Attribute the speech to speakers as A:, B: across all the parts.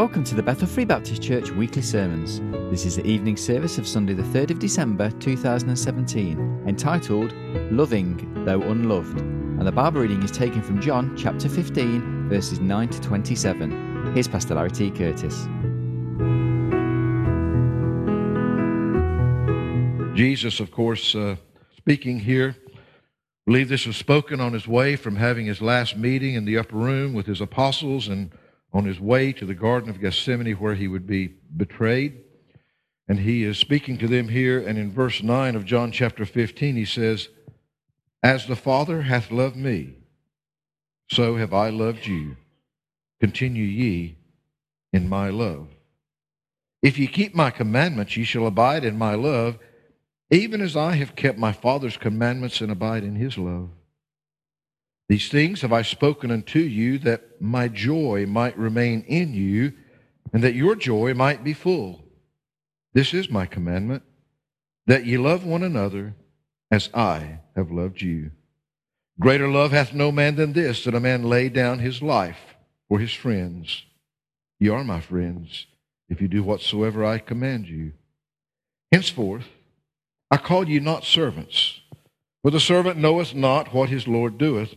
A: Welcome to the Bethel Free Baptist Church weekly sermons. This is the evening service of Sunday, the 3rd of December 2017, entitled Loving Though Unloved. And the Bible reading is taken from John chapter 15, verses 9 to 27. Here's Pastor Larry T. Curtis.
B: Jesus, of course, uh, speaking here. Believe this was spoken on his way from having his last meeting in the upper room with his apostles and on his way to the Garden of Gethsemane where he would be betrayed. And he is speaking to them here, and in verse 9 of John chapter 15, he says, As the Father hath loved me, so have I loved you. Continue ye in my love. If ye keep my commandments, ye shall abide in my love, even as I have kept my Father's commandments and abide in his love. These things have I spoken unto you, that my joy might remain in you, and that your joy might be full. This is my commandment, that ye love one another as I have loved you. Greater love hath no man than this, that a man lay down his life for his friends. Ye are my friends, if you do whatsoever I command you. Henceforth, I call you not servants, for the servant knoweth not what his Lord doeth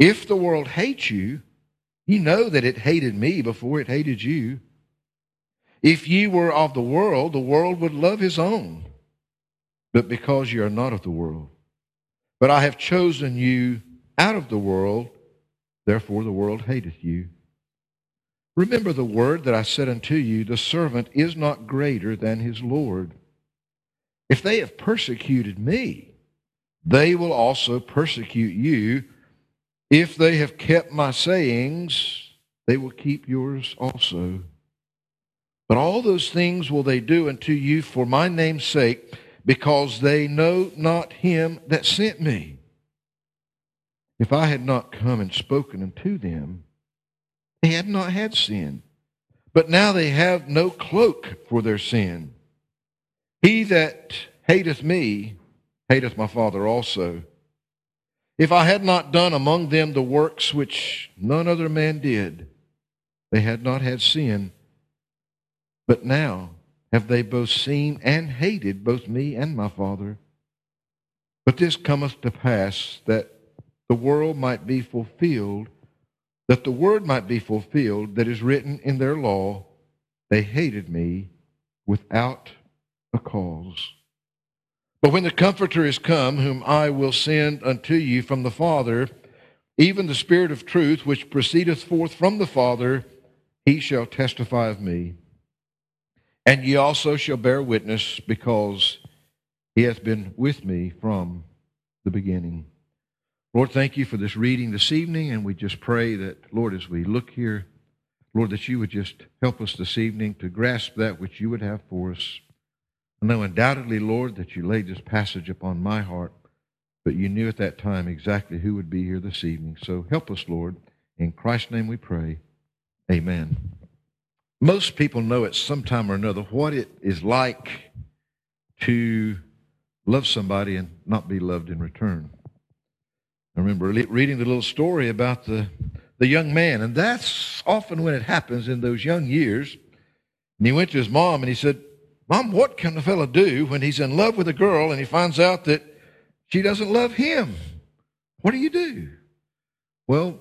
B: If the world hates you, you know that it hated me before it hated you. If ye were of the world, the world would love his own. But because ye are not of the world, but I have chosen you out of the world, therefore the world hateth you. Remember the word that I said unto you the servant is not greater than his Lord. If they have persecuted me, they will also persecute you. If they have kept my sayings, they will keep yours also. But all those things will they do unto you for my name's sake, because they know not him that sent me. If I had not come and spoken unto them, they had not had sin. But now they have no cloak for their sin. He that hateth me hateth my Father also. If I had not done among them the works which none other man did, they had not had sin. But now have they both seen and hated both me and my Father. But this cometh to pass that the world might be fulfilled, that the word might be fulfilled that is written in their law, they hated me without a cause. But when the Comforter is come, whom I will send unto you from the Father, even the Spirit of truth, which proceedeth forth from the Father, he shall testify of me. And ye also shall bear witness, because he hath been with me from the beginning. Lord, thank you for this reading this evening, and we just pray that, Lord, as we look here, Lord, that you would just help us this evening to grasp that which you would have for us. I know undoubtedly, Lord, that you laid this passage upon my heart, but you knew at that time exactly who would be here this evening. So help us, Lord. In Christ's name we pray. Amen. Most people know at some time or another what it is like to love somebody and not be loved in return. I remember reading the little story about the, the young man, and that's often when it happens in those young years. And he went to his mom and he said, Mom, what can a fellow do when he's in love with a girl and he finds out that she doesn't love him? What do you do? Well,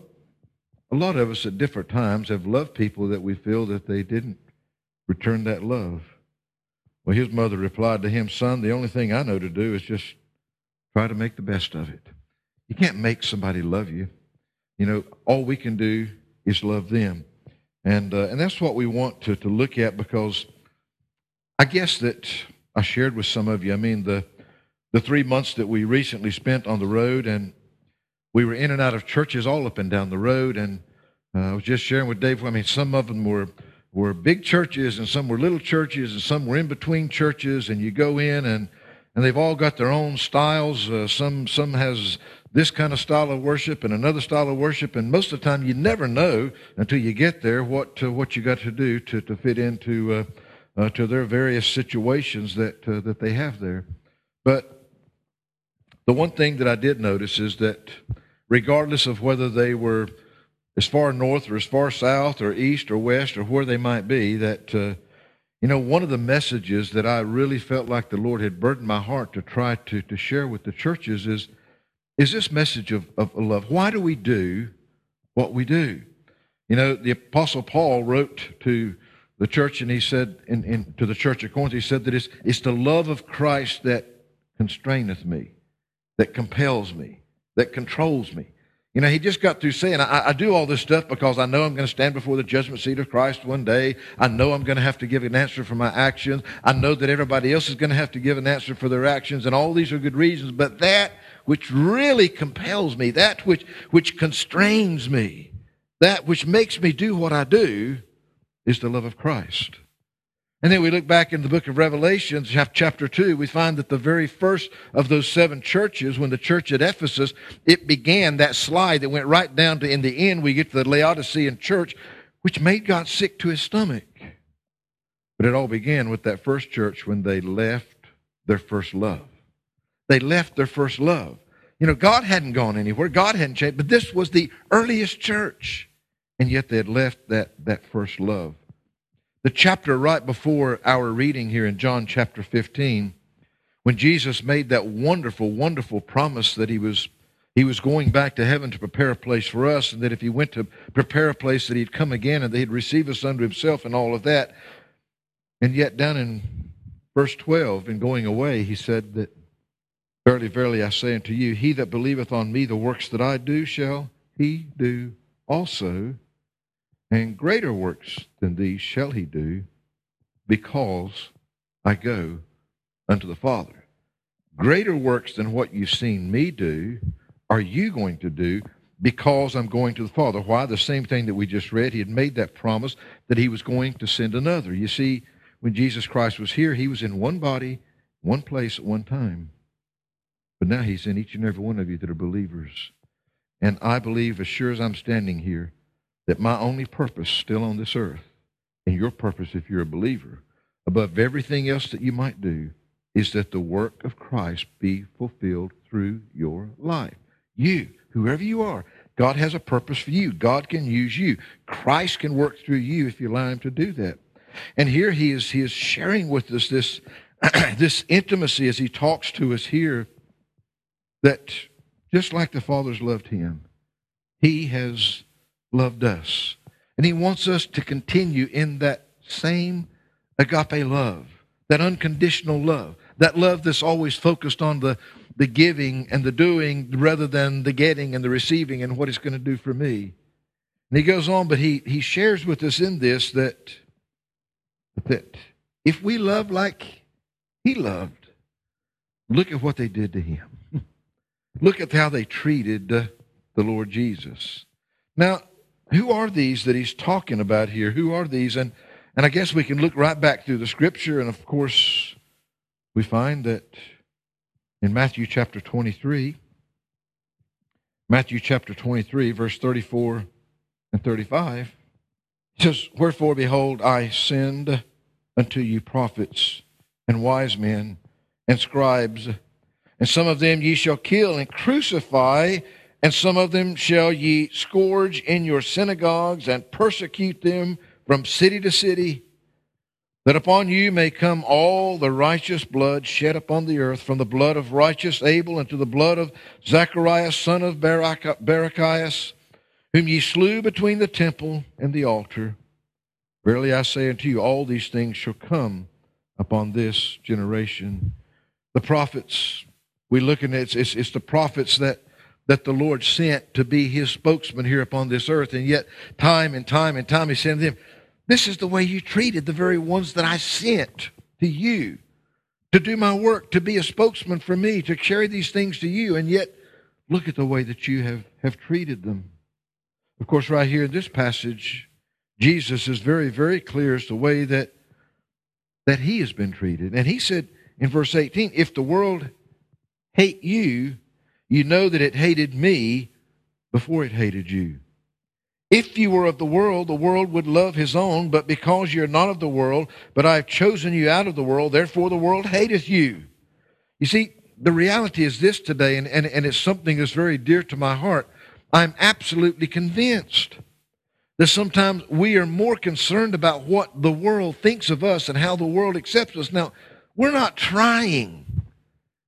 B: a lot of us at different times have loved people that we feel that they didn't return that love. Well, his mother replied to him, Son, the only thing I know to do is just try to make the best of it. You can't make somebody love you. You know, all we can do is love them. And, uh, and that's what we want to, to look at because I guess that I shared with some of you, I mean, the, the three months that we recently spent on the road, and we were in and out of churches all up and down the road. And uh, I was just sharing with Dave, I mean, some of them were were big churches and some were little churches and some were in between churches. And you go in and and they've all got their own styles. Uh, some some has this kind of style of worship and another style of worship. And most of the time you never know until you get there what uh, what you got to do to to fit into uh, to their various situations that uh, that they have there but the one thing that I did notice is that regardless of whether they were as far north or as far south or east or west or where they might be, that, uh, you know, one of the messages that I really felt like the Lord had burdened my heart to try to, to share with the churches is, is this message of, of love. Why do we do what we do? You know, the Apostle Paul wrote to the church and he said, in, in, to the church of Corinth, he said that it's, it's the love of Christ that constraineth me, that compels me, that controls me. You know, he just got through saying, I, I, do all this stuff because I know I'm going to stand before the judgment seat of Christ one day. I know I'm going to have to give an answer for my actions. I know that everybody else is going to have to give an answer for their actions, and all these are good reasons. But that which really compels me, that which, which constrains me, that which makes me do what I do, is the love of Christ. And then we look back in the book of Revelation, chapter 2, we find that the very first of those seven churches, when the church at Ephesus, it began that slide that went right down to, in the end, we get to the Laodicean church, which made God sick to his stomach. But it all began with that first church when they left their first love. They left their first love. You know, God hadn't gone anywhere, God hadn't changed, but this was the earliest church. And yet they had left that, that first love. The chapter right before our reading here in John chapter 15, when Jesus made that wonderful, wonderful promise that he was he was going back to heaven to prepare a place for us, and that if he went to prepare a place, that he'd come again and that he'd receive us unto himself and all of that. And yet, down in verse 12, in going away, he said that, Verily, verily, I say unto you, he that believeth on me, the works that I do shall he do also, and greater works than these shall he do, because I go unto the Father. Greater works than what you've seen me do are you going to do because I'm going to the Father. Why? The same thing that we just read. He had made that promise that he was going to send another. You see, when Jesus Christ was here, he was in one body, one place at one time. But now he's in each and every one of you that are believers. And I believe, as sure as I'm standing here, that my only purpose still on this earth, and your purpose if you're a believer, above everything else that you might do, is that the work of Christ be fulfilled through your life. You, whoever you are, God has a purpose for you. God can use you. Christ can work through you if you allow him to do that. And here he is, he is sharing with us this, this intimacy as he talks to us here that just like the Father's loved him, he has loved us. And he wants us to continue in that same agape love, that unconditional love, that love that's always focused on the, the giving and the doing rather than the getting and the receiving and what it's going to do for me. And he goes on, but he, he shares with us in this that, that if we love like he loved, look at what they did to him. look at how they treated the Lord Jesus. Now, who are these that he's talking about here? Who are these? And, and I guess we can look right back through the scripture, and of course, we find that in Matthew chapter 23, Matthew chapter 23, verse 34 and 35, it says, Wherefore, behold, I send unto you prophets and wise men and scribes, and some of them ye shall kill and crucify and some of them shall ye scourge in your synagogues and persecute them from city to city, that upon you may come all the righteous blood shed upon the earth, from the blood of righteous Abel unto the blood of Zacharias, son of Barachias, whom ye slew between the temple and the altar. Verily I say unto you, all these things shall come upon this generation. The prophets, we look at it, it's, it's, it's the prophets that that the Lord sent to be his spokesman here upon this earth. And yet, time and time and time, he sent them, This is the way you treated the very ones that I sent to you to do my work, to be a spokesman for me, to carry these things to you. And yet, look at the way that you have, have treated them. Of course, right here in this passage, Jesus is very, very clear as to the way that, that he has been treated. And he said in verse 18, If the world hate you, you know that it hated me before it hated you. If you were of the world, the world would love his own, but because you're not of the world, but I have chosen you out of the world, therefore the world hateth you. You see, the reality is this today, and, and, and it's something that's very dear to my heart. I'm absolutely convinced that sometimes we are more concerned about what the world thinks of us and how the world accepts us. Now, we're not trying.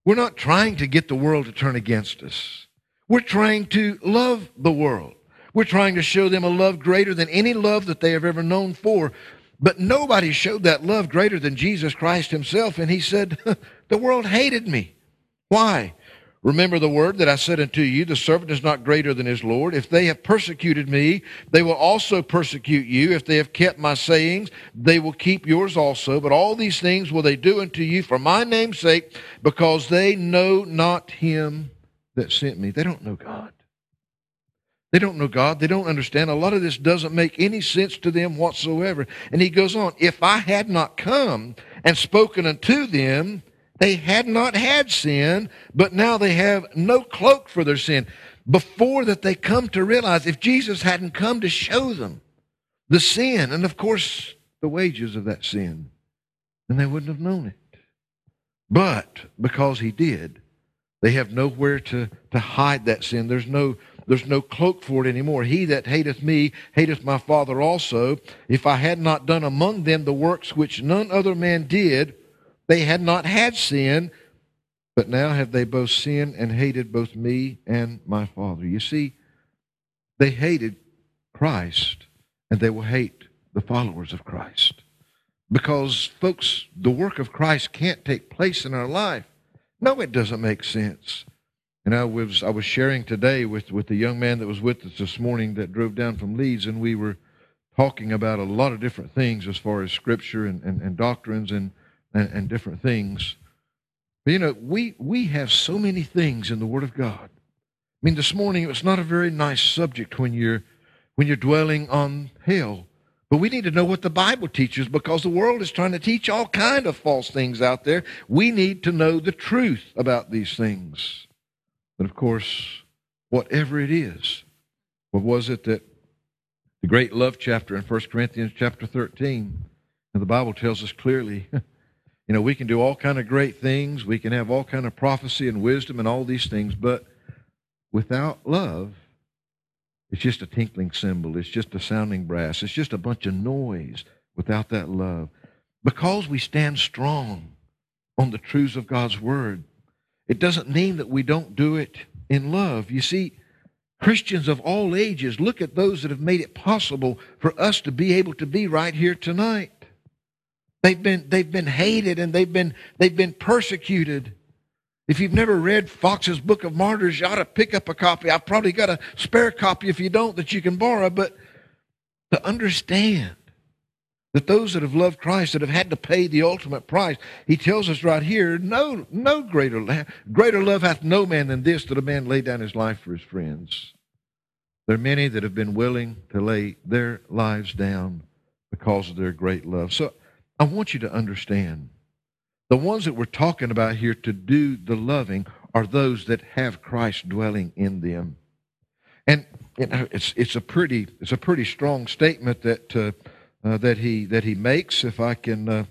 B: We're not trying to get the world to turn against us. We're trying to love the world. We're trying to show them a love greater than any love that they have ever known for. But nobody showed that love greater than Jesus Christ himself. And he said, The world hated me. Why? Remember the word that I said unto you, the servant is not greater than his Lord. If they have persecuted me, they will also persecute you. If they have kept my sayings, they will keep yours also. But all these things will they do unto you for my name's sake, because they know not him that sent me. They don't know God. They don't know God. They don't understand. A lot of this doesn't make any sense to them whatsoever. And he goes on, if I had not come and spoken unto them, they had not had sin, but now they have no cloak for their sin. Before that, they come to realize if Jesus hadn't come to show them the sin, and of course, the wages of that sin, then they wouldn't have known it. But because he did, they have nowhere to, to hide that sin. There's no there's no cloak for it anymore. He that hateth me hateth my Father also. If I had not done among them the works which none other man did, they had not had sin, but now have they both sinned and hated both me and my Father. You see, they hated Christ, and they will hate the followers of Christ. Because, folks, the work of Christ can't take place in our life. No, it doesn't make sense. And I was I was sharing today with, with the young man that was with us this morning that drove down from Leeds, and we were talking about a lot of different things as far as scripture and, and, and doctrines and and, and different things. But you know, we, we have so many things in the Word of God. I mean, this morning it was not a very nice subject when you're when you're dwelling on hell. But we need to know what the Bible teaches because the world is trying to teach all kind of false things out there. We need to know the truth about these things. But of course, whatever it is, what was it that the great love chapter in 1 Corinthians chapter 13, and the Bible tells us clearly You know, we can do all kind of great things. We can have all kind of prophecy and wisdom and all these things, but without love, it's just a tinkling cymbal. It's just a sounding brass. It's just a bunch of noise without that love. Because we stand strong on the truths of God's word, it doesn't mean that we don't do it in love. You see, Christians of all ages, look at those that have made it possible for us to be able to be right here tonight. They've been, they've been hated and they've been, they've been persecuted. If you've never read Fox's Book of Martyrs, you ought to pick up a copy. I've probably got a spare copy if you don't that you can borrow. But to understand that those that have loved Christ, that have had to pay the ultimate price, he tells us right here, no, no greater, greater love hath no man than this, that a man lay down his life for his friends. There are many that have been willing to lay their lives down because of their great love. So I want you to understand the ones that we're talking about here to do the loving are those that have Christ dwelling in them. And you know, it's it's a pretty it's a pretty strong statement that uh, uh, that he that he makes. If I can uh,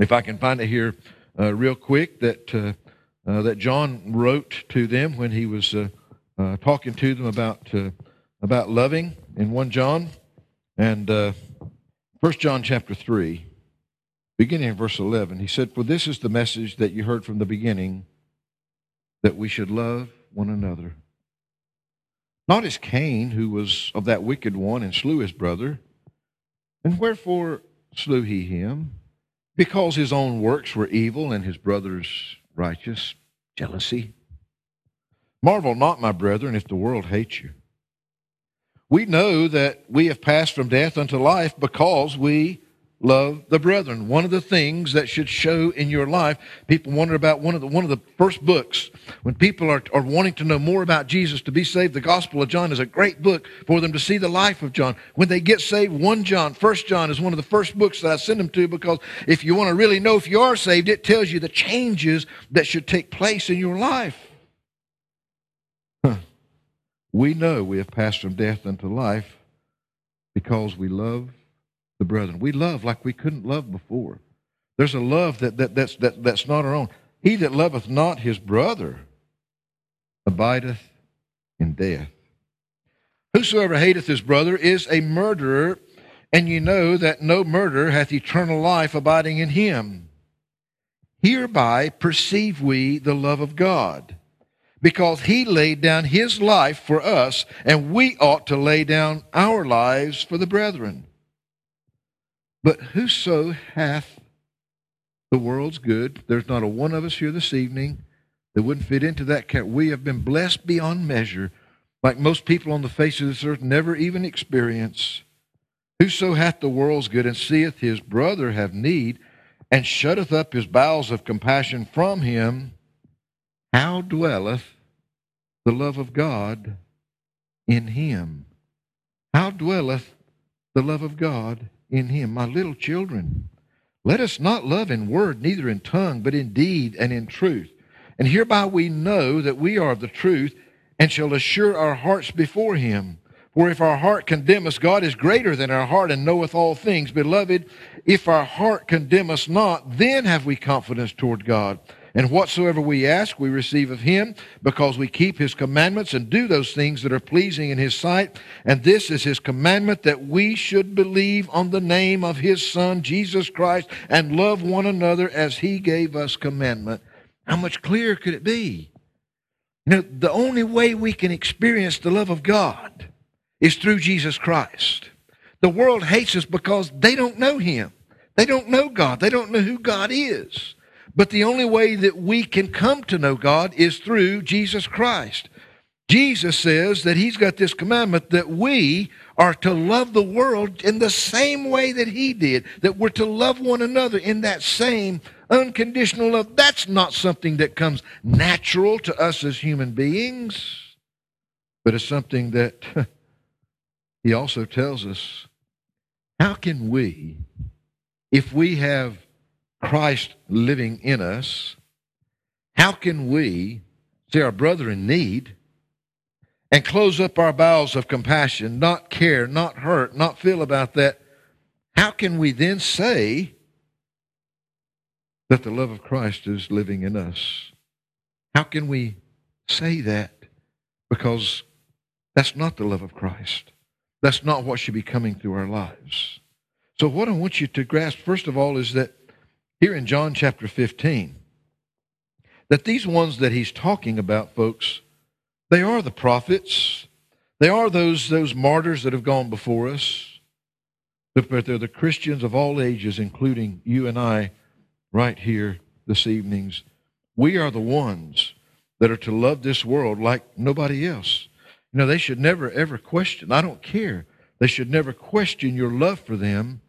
B: if I can find it here uh, real quick, that uh, uh, that John wrote to them when he was talking to them about about loving in one John and First John chapter three beginning in verse 11, he said, For this is the message that you heard from the beginning, that we should love one another. Not as Cain, who was of that wicked one and slew his brother. And wherefore slew he him? Because his own works were evil and his brother's righteous. Jealousy. Marvel not, my brethren, if the world hates you. We know that we have passed from death unto life because we love the brethren. One of the things that should show in your life, people wonder about one of the one of the first books when people are, are wanting to know more about Jesus to be saved. The Gospel of John is a great book for them to see the life of John. When they get saved, one John, First John is one of the first books that I send them to because if you want to really know if you are saved, it tells you the changes that should take place in your life. We know we have passed from death unto life because we love the brethren. We love like we couldn't love before. There's a love that, that, that's, that, that's not our own. He that loveth not his brother abideth in death. Whosoever hateth his brother is a murderer, and you know that no murderer hath eternal life abiding in him. Hereby perceive we the love of God, because he laid down his life for us, and we ought to lay down our lives for the brethren. But whoso hath the world's good, there's not a one of us here this evening that wouldn't fit into that category. We have been blessed beyond measure, like most people on the face of this earth never even experience. Whoso hath the world's good and seeth his brother have need, and shutteth up his bowels of compassion from him, how dwelleth the love of God in him? How dwelleth the love of God in him. My little children, let us not love in word, neither in tongue, but in deed and in truth. And hereby we know that we are of the truth, and shall assure our hearts before him. For if our heart condemn us, God is greater than our heart and knoweth all things. Beloved, if our heart condemn us not, then have we confidence toward God. And whatsoever we ask, we receive of him, because we keep his commandments and do those things that are pleasing in his sight. And this is his commandment that we should believe on the name of his Son, Jesus Christ, and love one another as he gave us commandment. How much clearer could it be? Know, the only way we can experience the love of God is through Jesus Christ. The world hates us because they don't know him. They don't know God. They don't know who God is. But the only way that we can come to know God is through Jesus Christ. Jesus says that he's got this commandment that we are to love the world in the same way that he did, that we're to love one another in that same unconditional love. That's not something that comes natural to us as human beings, but it's something that he also tells us how can we, if we have Christ living in us, how can we see our brother in need and close up our bowels of compassion, not care, not hurt, not feel about that? How can we then say that the love of Christ is living in us? How can we say that? Because that's not the love of Christ. That's not what should be coming through our lives. So, what I want you to grasp, first of all, is that here in John chapter 15 that these ones that he's talking about, folks, they are the prophets. They are those, those martyrs that have gone before us. But they're the Christians of all ages, including you and I right here this evenings. We are the ones that are to love this world like nobody else. You know, they should never, ever question. I don't care. They should never question your love for them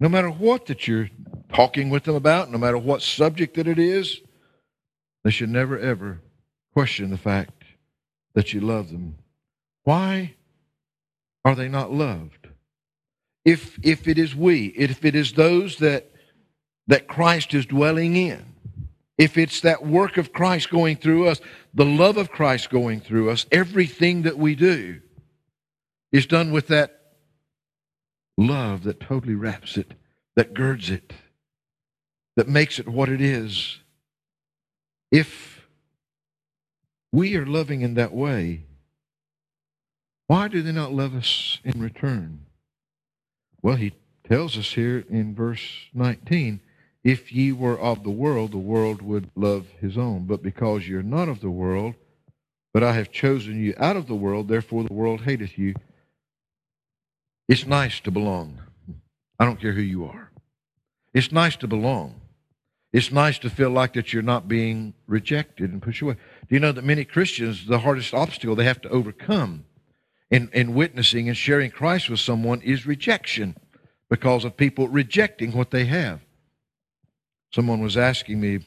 B: no matter what that you're talking with them about, no matter what subject that it is, they should never ever question the fact that you love them. Why are they not loved? If if it is we, if it is those that that Christ is dwelling in, if it's that work of Christ going through us, the love of Christ going through us, everything that we do is done with that love that totally wraps it, that girds it, that makes it what it is. If we are loving in that way, why do they not love us in return? Well, he tells us here in verse 19 if ye were of the world, the world would love his own. But because you're not of the world, but I have chosen you out of the world, therefore the world hateth you. It's nice to belong. I don't care who you are. It's nice to belong. It's nice to feel like that you're not being rejected and pushed away. Do you know that many Christians, the hardest obstacle they have to overcome in, in witnessing and sharing Christ with someone is rejection. because of people rejecting what they have. Someone was asking me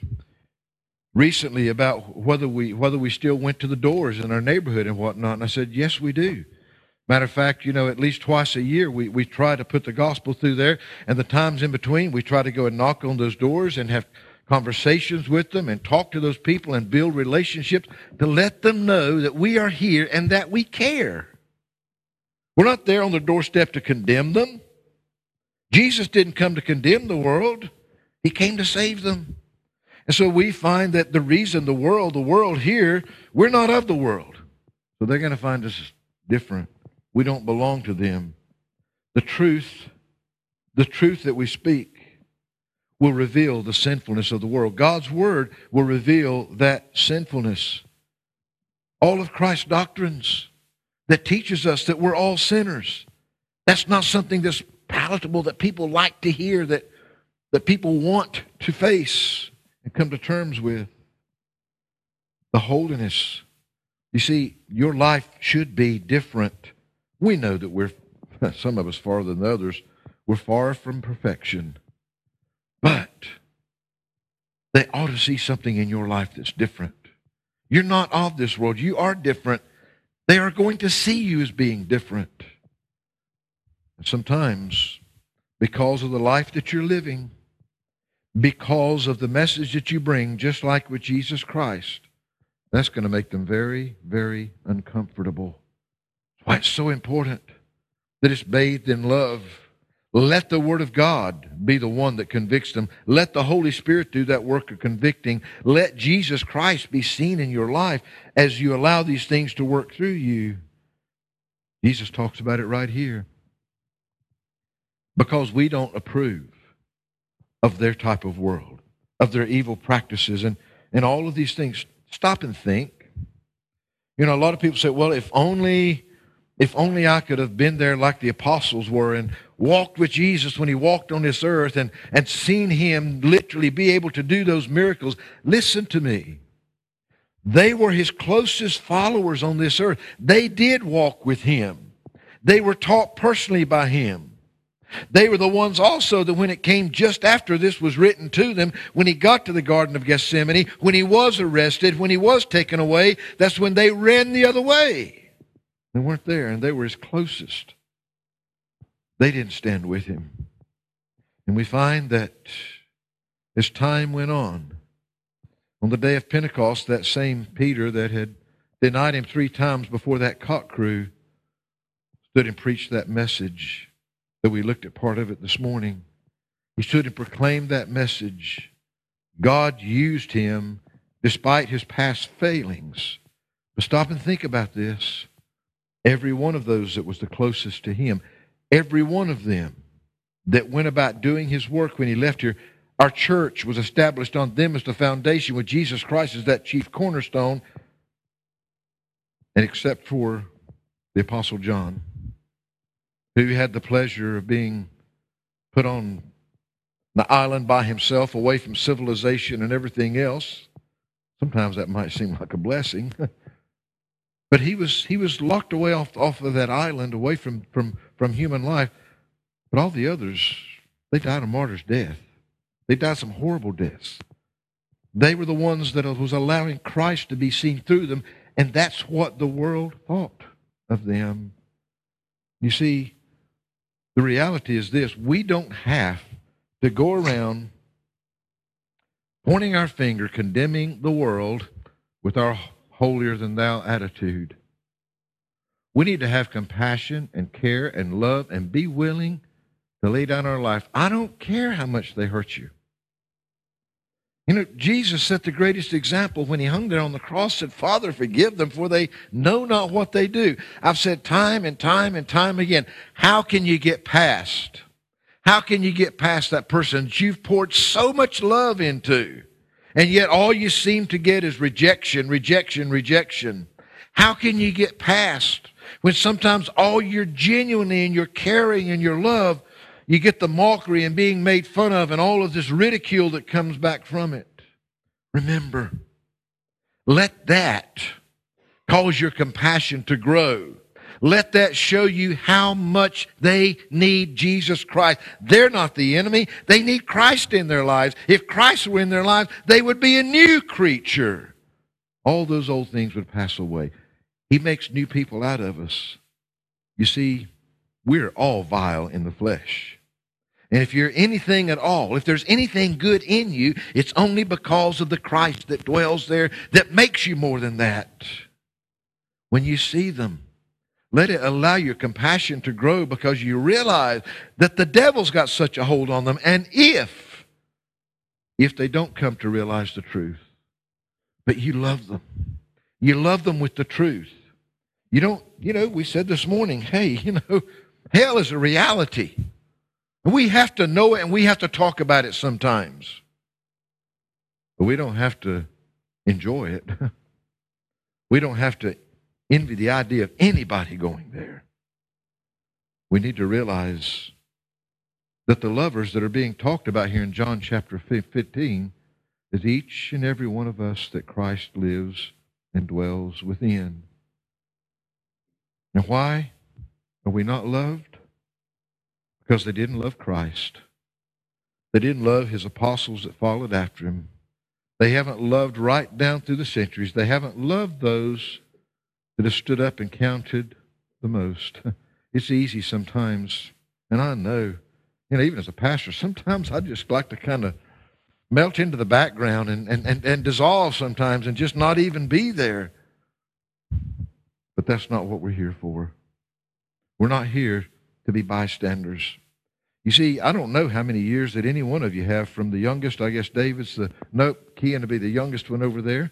B: recently about whether we whether we still went to the doors in our neighborhood and whatnot, and I said yes, we do. Matter of fact, you know, at least twice a year we, we try to put the gospel through there, and the times in between we try to go and knock on those doors and have conversations with them and talk to those people and build relationships to let them know that we are here and that we care. We're not there on the doorstep to condemn them. Jesus didn't come to condemn the world, He came to save them. And so we find that the reason the world, the world here, we're not of the world. So they're going to find us different. We don't belong to them. The truth, the truth that we speak will reveal the sinfulness of the world. God's word will reveal that sinfulness. All of Christ's doctrines that teaches us that we're all sinners. That's not something that's palatable that people like to hear, that, that people want to face and come to terms with. The holiness. You see, your life should be different. We know that we're, some of us farther than others, we're far from perfection. But they ought to see something in your life that's different. You're not of this world. You are different. They are going to see you as being different. And sometimes, because of the life that you're living, because of the message that you bring, just like with Jesus Christ, that's going to make them very, very uncomfortable. Why it's so important that it's bathed in love. Let the Word of God be the one that convicts them. Let the Holy Spirit do that work of convicting. Let Jesus Christ be seen in your life as you allow these things to work through you. Jesus talks about it right here. Because we don't approve of their type of world, of their evil practices, and, and all of these things. Stop and think. You know, a lot of people say, well, if only if only I could have been there like the apostles were and walked with Jesus when he walked on this earth and, and seen him literally be able to do those miracles. Listen to me. They were his closest followers on this earth. They did walk with him. They were taught personally by him. They were the ones also that when it came just after this was written to them, when he got to the Garden of Gethsemane, when he was arrested, when he was taken away, that's when they ran the other way. They weren't there, and they were his closest. They didn't stand with him. And we find that as time went on, on the day of Pentecost, that same Peter that had denied him three times before that cock crew stood and preached that message that we looked at part of it this morning. He stood and proclaimed that message. God used him despite his past failings. But stop and think about this. Every one of those that was the closest to him, every one of them that went about doing his work when he left here, our church was established on them as the foundation with Jesus Christ as that chief cornerstone. And except for the Apostle John, who had the pleasure of being put on the island by himself, away from civilization and everything else. Sometimes that might seem like a blessing. But he was he was locked away off off of that island, away from from from human life. But all the others, they died a martyr's death. They died some horrible deaths. They were the ones that was allowing Christ to be seen through them, and that's what the world thought of them. You see, the reality is this we don't have to go around pointing our finger, condemning the world with our holier than thou attitude. We need to have compassion and care and love and be willing to lay down our life. I don't care how much they hurt you. You know, Jesus set the greatest example when he hung there on the cross, said, Father, forgive them, for they know not what they do. I've said time and time and time again, how can you get past? How can you get past that person that you've poured so much love into? And yet all you seem to get is rejection, rejection, rejection. How can you get past when sometimes all you're genuinely and you're caring and your love, you get the mockery and being made fun of and all of this ridicule that comes back from it? Remember, let that cause your compassion to grow. Let that show you how much they need Jesus Christ. They're not the enemy. They need Christ in their lives. If Christ were in their lives, they would be a new creature. All those old things would pass away. He makes new people out of us. You see, we're all vile in the flesh. And if you're anything at all, if there's anything good in you, it's only because of the Christ that dwells there that makes you more than that. When you see them, let it allow your compassion to grow because you realize that the devil's got such a hold on them. And if, if they don't come to realize the truth, but you love them, you love them with the truth. You don't, you know, we said this morning, hey, you know, hell is a reality. We have to know it and we have to talk about it sometimes. But we don't have to enjoy it. we don't have to envy the idea of anybody going there. We need to realize that the lovers that are being talked about here in John chapter 15 is each and every one of us that Christ lives and dwells within. Now, why are we not loved? because they didn't love Christ. They didn't love his apostles that followed after him. They haven't loved right down through the centuries. They haven't loved those that have stood up and counted the most. It's easy sometimes, and I know, you know, even as a pastor, sometimes I just like to kind of melt into the background and, and, and, and dissolve sometimes and just not even be there. But that's not what we're here for. We're not here to be bystanders. You see, I don't know how many years that any one of you have from the youngest. I guess David's the, nope, Kean to be the youngest one over there.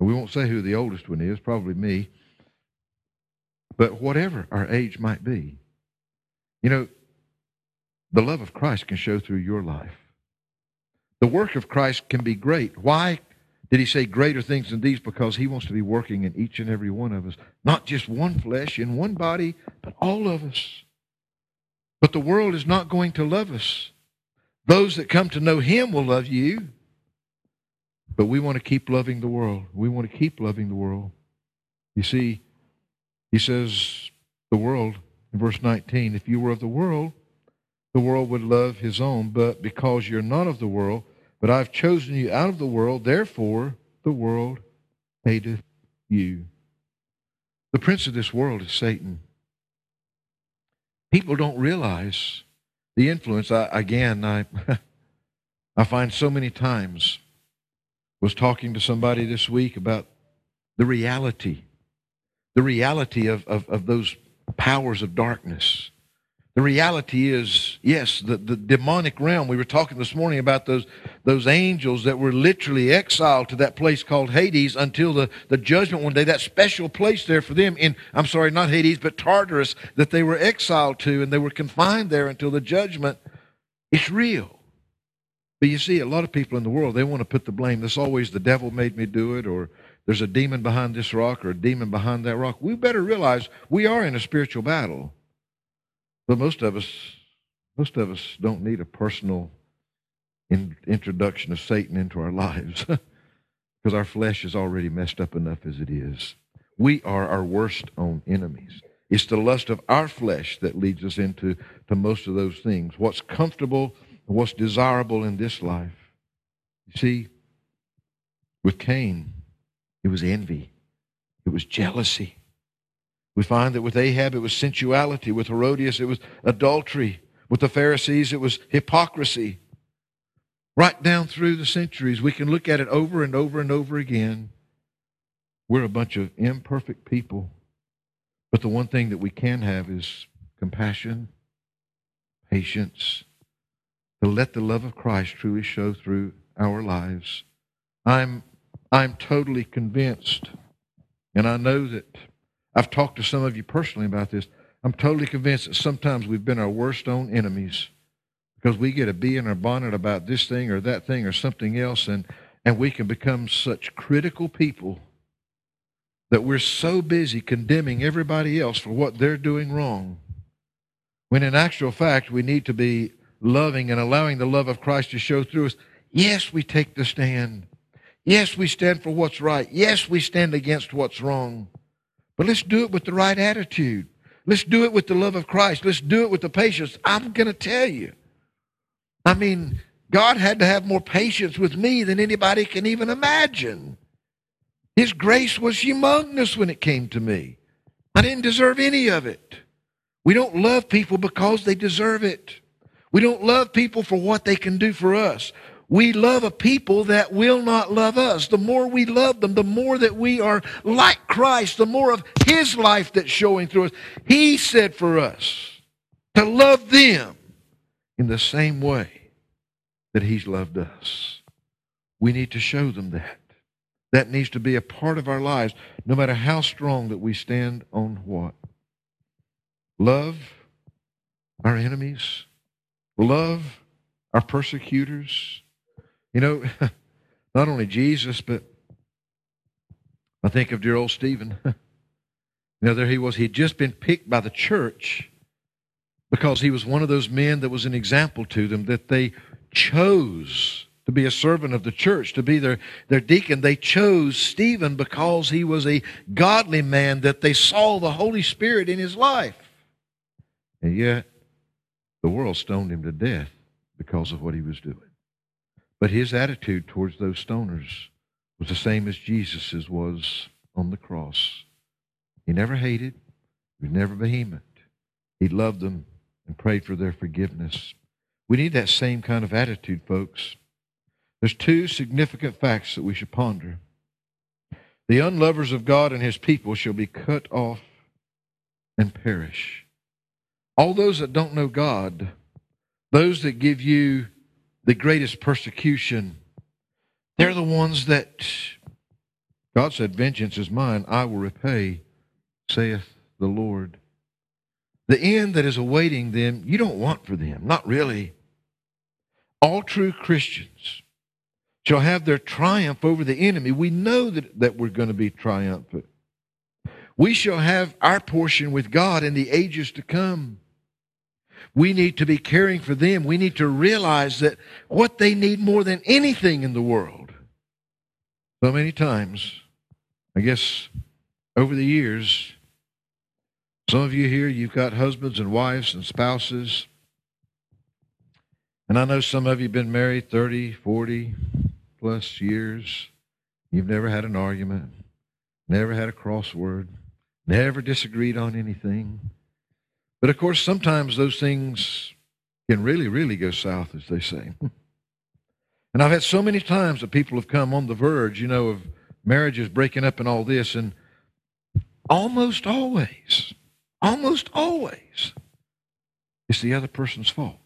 B: We won't say who the oldest one is, probably me. But whatever our age might be, you know, the love of Christ can show through your life. The work of Christ can be great. Why did he say greater things than these? Because he wants to be working in each and every one of us. Not just one flesh in one body, but all of us. But the world is not going to love us. Those that come to know him will love you. But we want to keep loving the world. We want to keep loving the world. You see, he says, the world, in verse 19, if you were of the world, the world would love his own. But because you're not of the world, but I've chosen you out of the world, therefore the world hateth you. The prince of this world is Satan. People don't realize the influence. I, again, I, I find so many times was talking to somebody this week about the reality, the reality of, of, of those powers of darkness the reality is, yes, the, the demonic realm. We were talking this morning about those, those angels that were literally exiled to that place called Hades until the, the judgment one day, that special place there for them in, I'm sorry, not Hades, but Tartarus, that they were exiled to and they were confined there until the judgment. It's real. But you see, a lot of people in the world, they want to put the blame. This always the devil made me do it, or there's a demon behind this rock, or a demon behind that rock. We better realize we are in a spiritual battle. But most of us, most of us don't need a personal in, introduction of Satan into our lives because our flesh is already messed up enough as it is. We are our worst own enemies. It's the lust of our flesh that leads us into to most of those things. What's comfortable, what's desirable in this life. You see, with Cain, it was envy, it was jealousy, we find that with Ahab it was sensuality, with Herodias it was adultery, with the Pharisees it was hypocrisy. Right down through the centuries, we can look at it over and over and over again. We're a bunch of imperfect people. But the one thing that we can have is compassion, patience, to let the love of Christ truly show through our lives. I'm, I'm totally convinced, and I know that I've talked to some of you personally about this. I'm totally convinced that sometimes we've been our worst own enemies because we get a bee in our bonnet about this thing or that thing or something else, and, and we can become such critical people that we're so busy condemning everybody else for what they're doing wrong. When in actual fact, we need to be loving and allowing the love of Christ to show through us. Yes, we take the stand. Yes, we stand for what's right. Yes, we stand against what's wrong. But let's do it with the right attitude. Let's do it with the love of Christ. Let's do it with the patience. I'm going to tell you. I mean, God had to have more patience with me than anybody can even imagine. His grace was humongous when it came to me. I didn't deserve any of it. We don't love people because they deserve it. We don't love people for what they can do for us. We love a people that will not love us. The more we love them, the more that we are like Christ, the more of His life that's showing through us. He said for us to love them in the same way that He's loved us. We need to show them that. That needs to be a part of our lives, no matter how strong that we stand on what. Love our enemies, love our persecutors you know, not only Jesus, but I think of dear old Stephen. you know, there he was. He'd just been picked by the church because he was one of those men that was an example to them that they chose to be a servant of the church, to be their, their deacon. They chose Stephen because he was a godly man, that they saw the Holy Spirit in his life. And yet, the world stoned him to death because of what he was doing. But his attitude towards those stoners was the same as Jesus's was on the cross. He never hated, he was never vehement. He loved them and prayed for their forgiveness. We need that same kind of attitude, folks. There's two significant facts that we should ponder. The unlovers of God and his people shall be cut off and perish. All those that don't know God, those that give you the greatest persecution, they're the ones that God said, Vengeance is mine, I will repay, saith the Lord. The end that is awaiting them, you don't want for them, not really. All true Christians shall have their triumph over the enemy. We know that, that we're going to be triumphant. We shall have our portion with God in the ages to come. We need to be caring for them. We need to realize that what they need more than anything in the world. So many times, I guess over the years, some of you here, you've got husbands and wives and spouses. And I know some of you have been married 30, 40 plus years. You've never had an argument, never had a crossword, never disagreed on anything. But of course, sometimes those things can really, really go south, as they say. and I've had so many times that people have come on the verge, you know, of marriages breaking up and all this, and almost always, almost always, it's the other person's fault.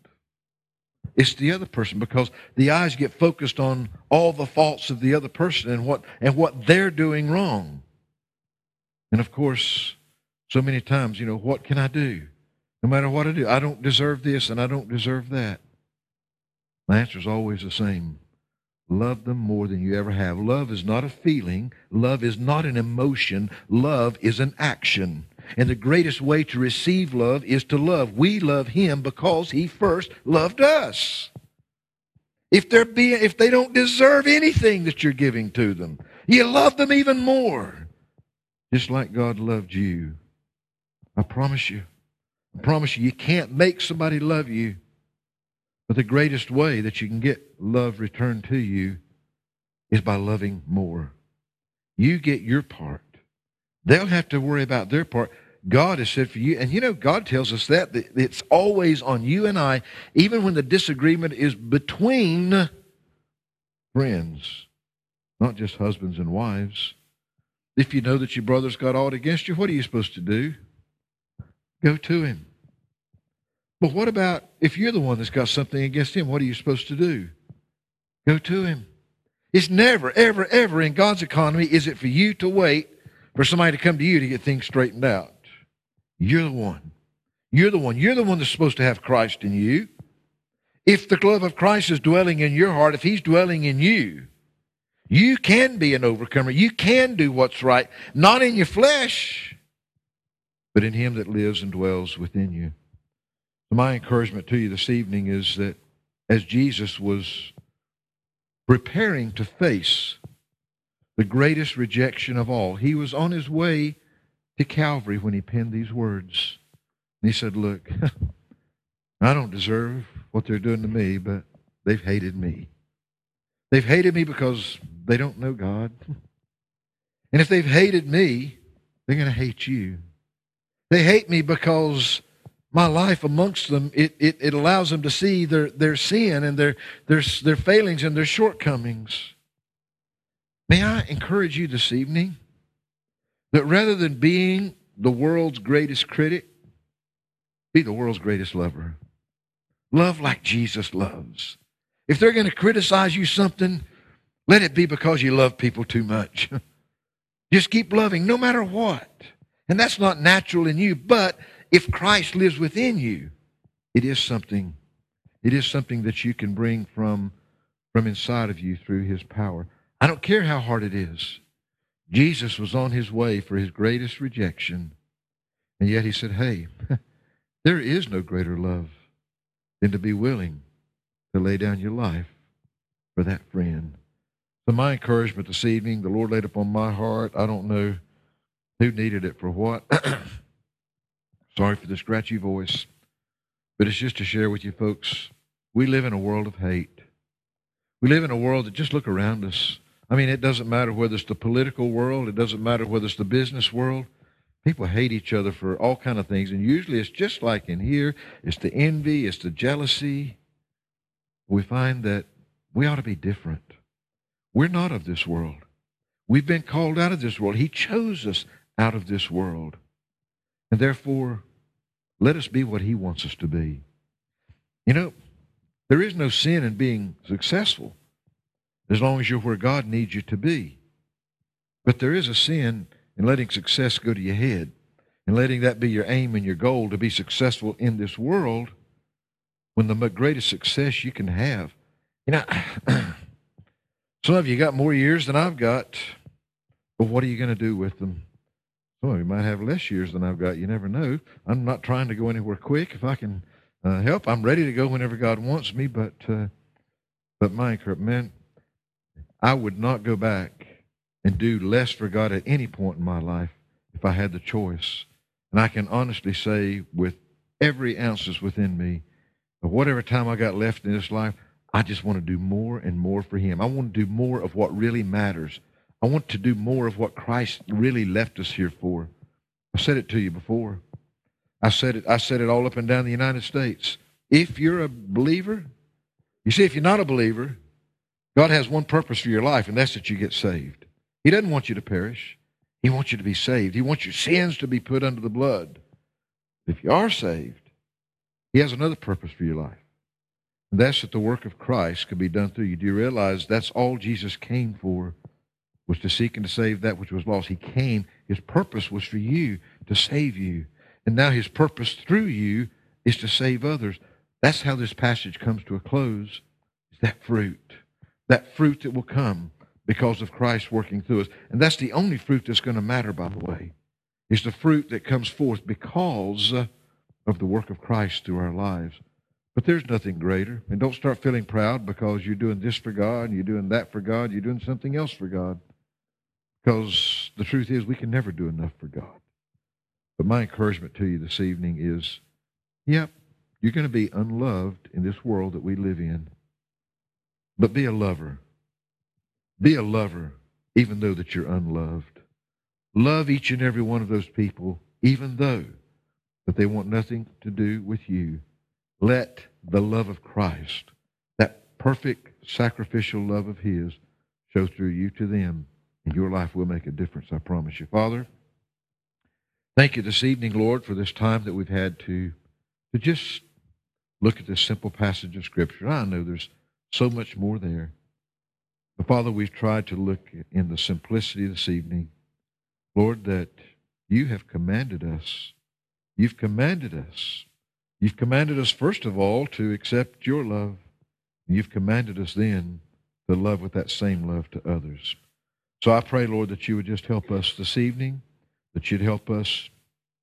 B: It's the other person because the eyes get focused on all the faults of the other person and what and what they're doing wrong. And of course, so many times, you know, what can I do? No matter what I do, I don't deserve this and I don't deserve that. My answer is always the same. Love them more than you ever have. Love is not a feeling. Love is not an emotion. Love is an action. And the greatest way to receive love is to love. We love him because he first loved us. If they're being, if they don't deserve anything that you're giving to them, you love them even more. Just like God loved you. I promise you. I promise you, you can't make somebody love you. But the greatest way that you can get love returned to you is by loving more. You get your part. They'll have to worry about their part. God has said for you, and you know, God tells us that, that it's always on you and I, even when the disagreement is between friends, not just husbands and wives. If you know that your brother's got aught against you, what are you supposed to do? Go to him. But what about if you're the one that's got something against him? What are you supposed to do? Go to him. It's never, ever, ever in God's economy is it for you to wait for somebody to come to you to get things straightened out. You're the one. You're the one. You're the one that's supposed to have Christ in you. If the love of Christ is dwelling in your heart, if he's dwelling in you, you can be an overcomer. You can do what's right, not in your flesh, but in him that lives and dwells within you. My encouragement to you this evening is that as Jesus was preparing to face the greatest rejection of all, he was on his way to Calvary when he penned these words. And he said, Look, I don't deserve what they're doing to me, but they've hated me. They've hated me because they don't know God. And if they've hated me, they're going to hate you. They hate me because my life amongst them, it, it, it allows them to see their, their sin and their, their, their failings and their shortcomings. May I encourage you this evening that rather than being the world's greatest critic, be the world's greatest lover. Love like Jesus loves. If they're going to criticize you something, let it be because you love people too much. Just keep loving no matter what. And that's not natural in you, but if Christ lives within you, it is something it is something that you can bring from from inside of you through his power. I don't care how hard it is. Jesus was on his way for his greatest rejection. And yet he said, Hey, there is no greater love than to be willing to lay down your life for that friend. So, my encouragement this evening, the Lord laid upon my heart. I don't know who needed it for what. Sorry for the scratchy voice, but it's just to share with you folks. We live in a world of hate. We live in a world that just look around us. I mean, it doesn't matter whether it's the political world, it doesn't matter whether it's the business world. People hate each other for all kind of things, and usually it's just like in here. It's the envy, it's the jealousy. We find that we ought to be different. We're not of this world. We've been called out of this world. He chose us out of this world. And therefore, let us be what He wants us to be. You know, there is no sin in being successful as long as you're where God needs you to be. But there is a sin in letting success go to your head and letting that be your aim and your goal to be successful in this world when the greatest success you can have. You know, some of you got more years than I've got, but what are you going to do with them? Some of you might have less years than I've got. You never know. I'm not trying to go anywhere quick. If I can uh, help, I'm ready to go whenever God wants me. But, uh, but my encouragement, I would not go back and do less for God at any point in my life if I had the choice. And I can honestly say, with every ounce that's within me, whatever time I got left in this life, I just want to do more and more for Him. I want to do more of what really matters. I want to do more of what Christ really left us here for. I said it to you before. I said it, I said it all up and down the United States. If you're a believer, you see, if you're not a believer, God has one purpose for your life, and that's that you get saved. He doesn't want you to perish. He wants you to be saved. He wants your sins to be put under the blood. If you are saved, He has another purpose for your life. And that's that the work of Christ could be done through you. Do you realize that's all Jesus came for? Was to seek and to save that which was lost. He came, his purpose was for you to save you. And now his purpose through you is to save others. That's how this passage comes to a close. Is that fruit. That fruit that will come because of Christ working through us. And that's the only fruit that's going to matter, by the way, is the fruit that comes forth because of the work of Christ through our lives. But there's nothing greater. And don't start feeling proud because you're doing this for God and you're doing that for God, you're doing something else for God. Because the truth is, we can never do enough for God. But my encouragement to you this evening is yep, you're going to be unloved in this world that we live in. But be a lover. Be a lover, even though that you're unloved. Love each and every one of those people, even though that they want nothing to do with you. Let the love of Christ, that perfect sacrificial love of His, show through you to them, and your life will make a difference, I promise you. Father, thank you this evening, Lord, for this time that we've had to, to just look at this simple passage of Scripture. I know there's so much more there. But Father, we've tried to look in the simplicity this evening, Lord, that you have commanded us. You've commanded us. You've commanded us, first of all, to accept your love. You've commanded us then to love with that same love to others. So I pray, Lord, that you would just help us this evening, that you'd help us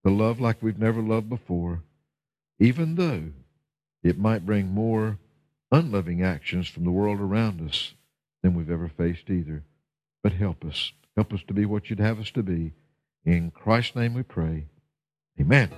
B: to love like we've never loved before, even though it might bring more unloving actions from the world around us than we've ever faced either. But help us. Help us to be what you'd have us to be. In Christ's name we pray. Amen.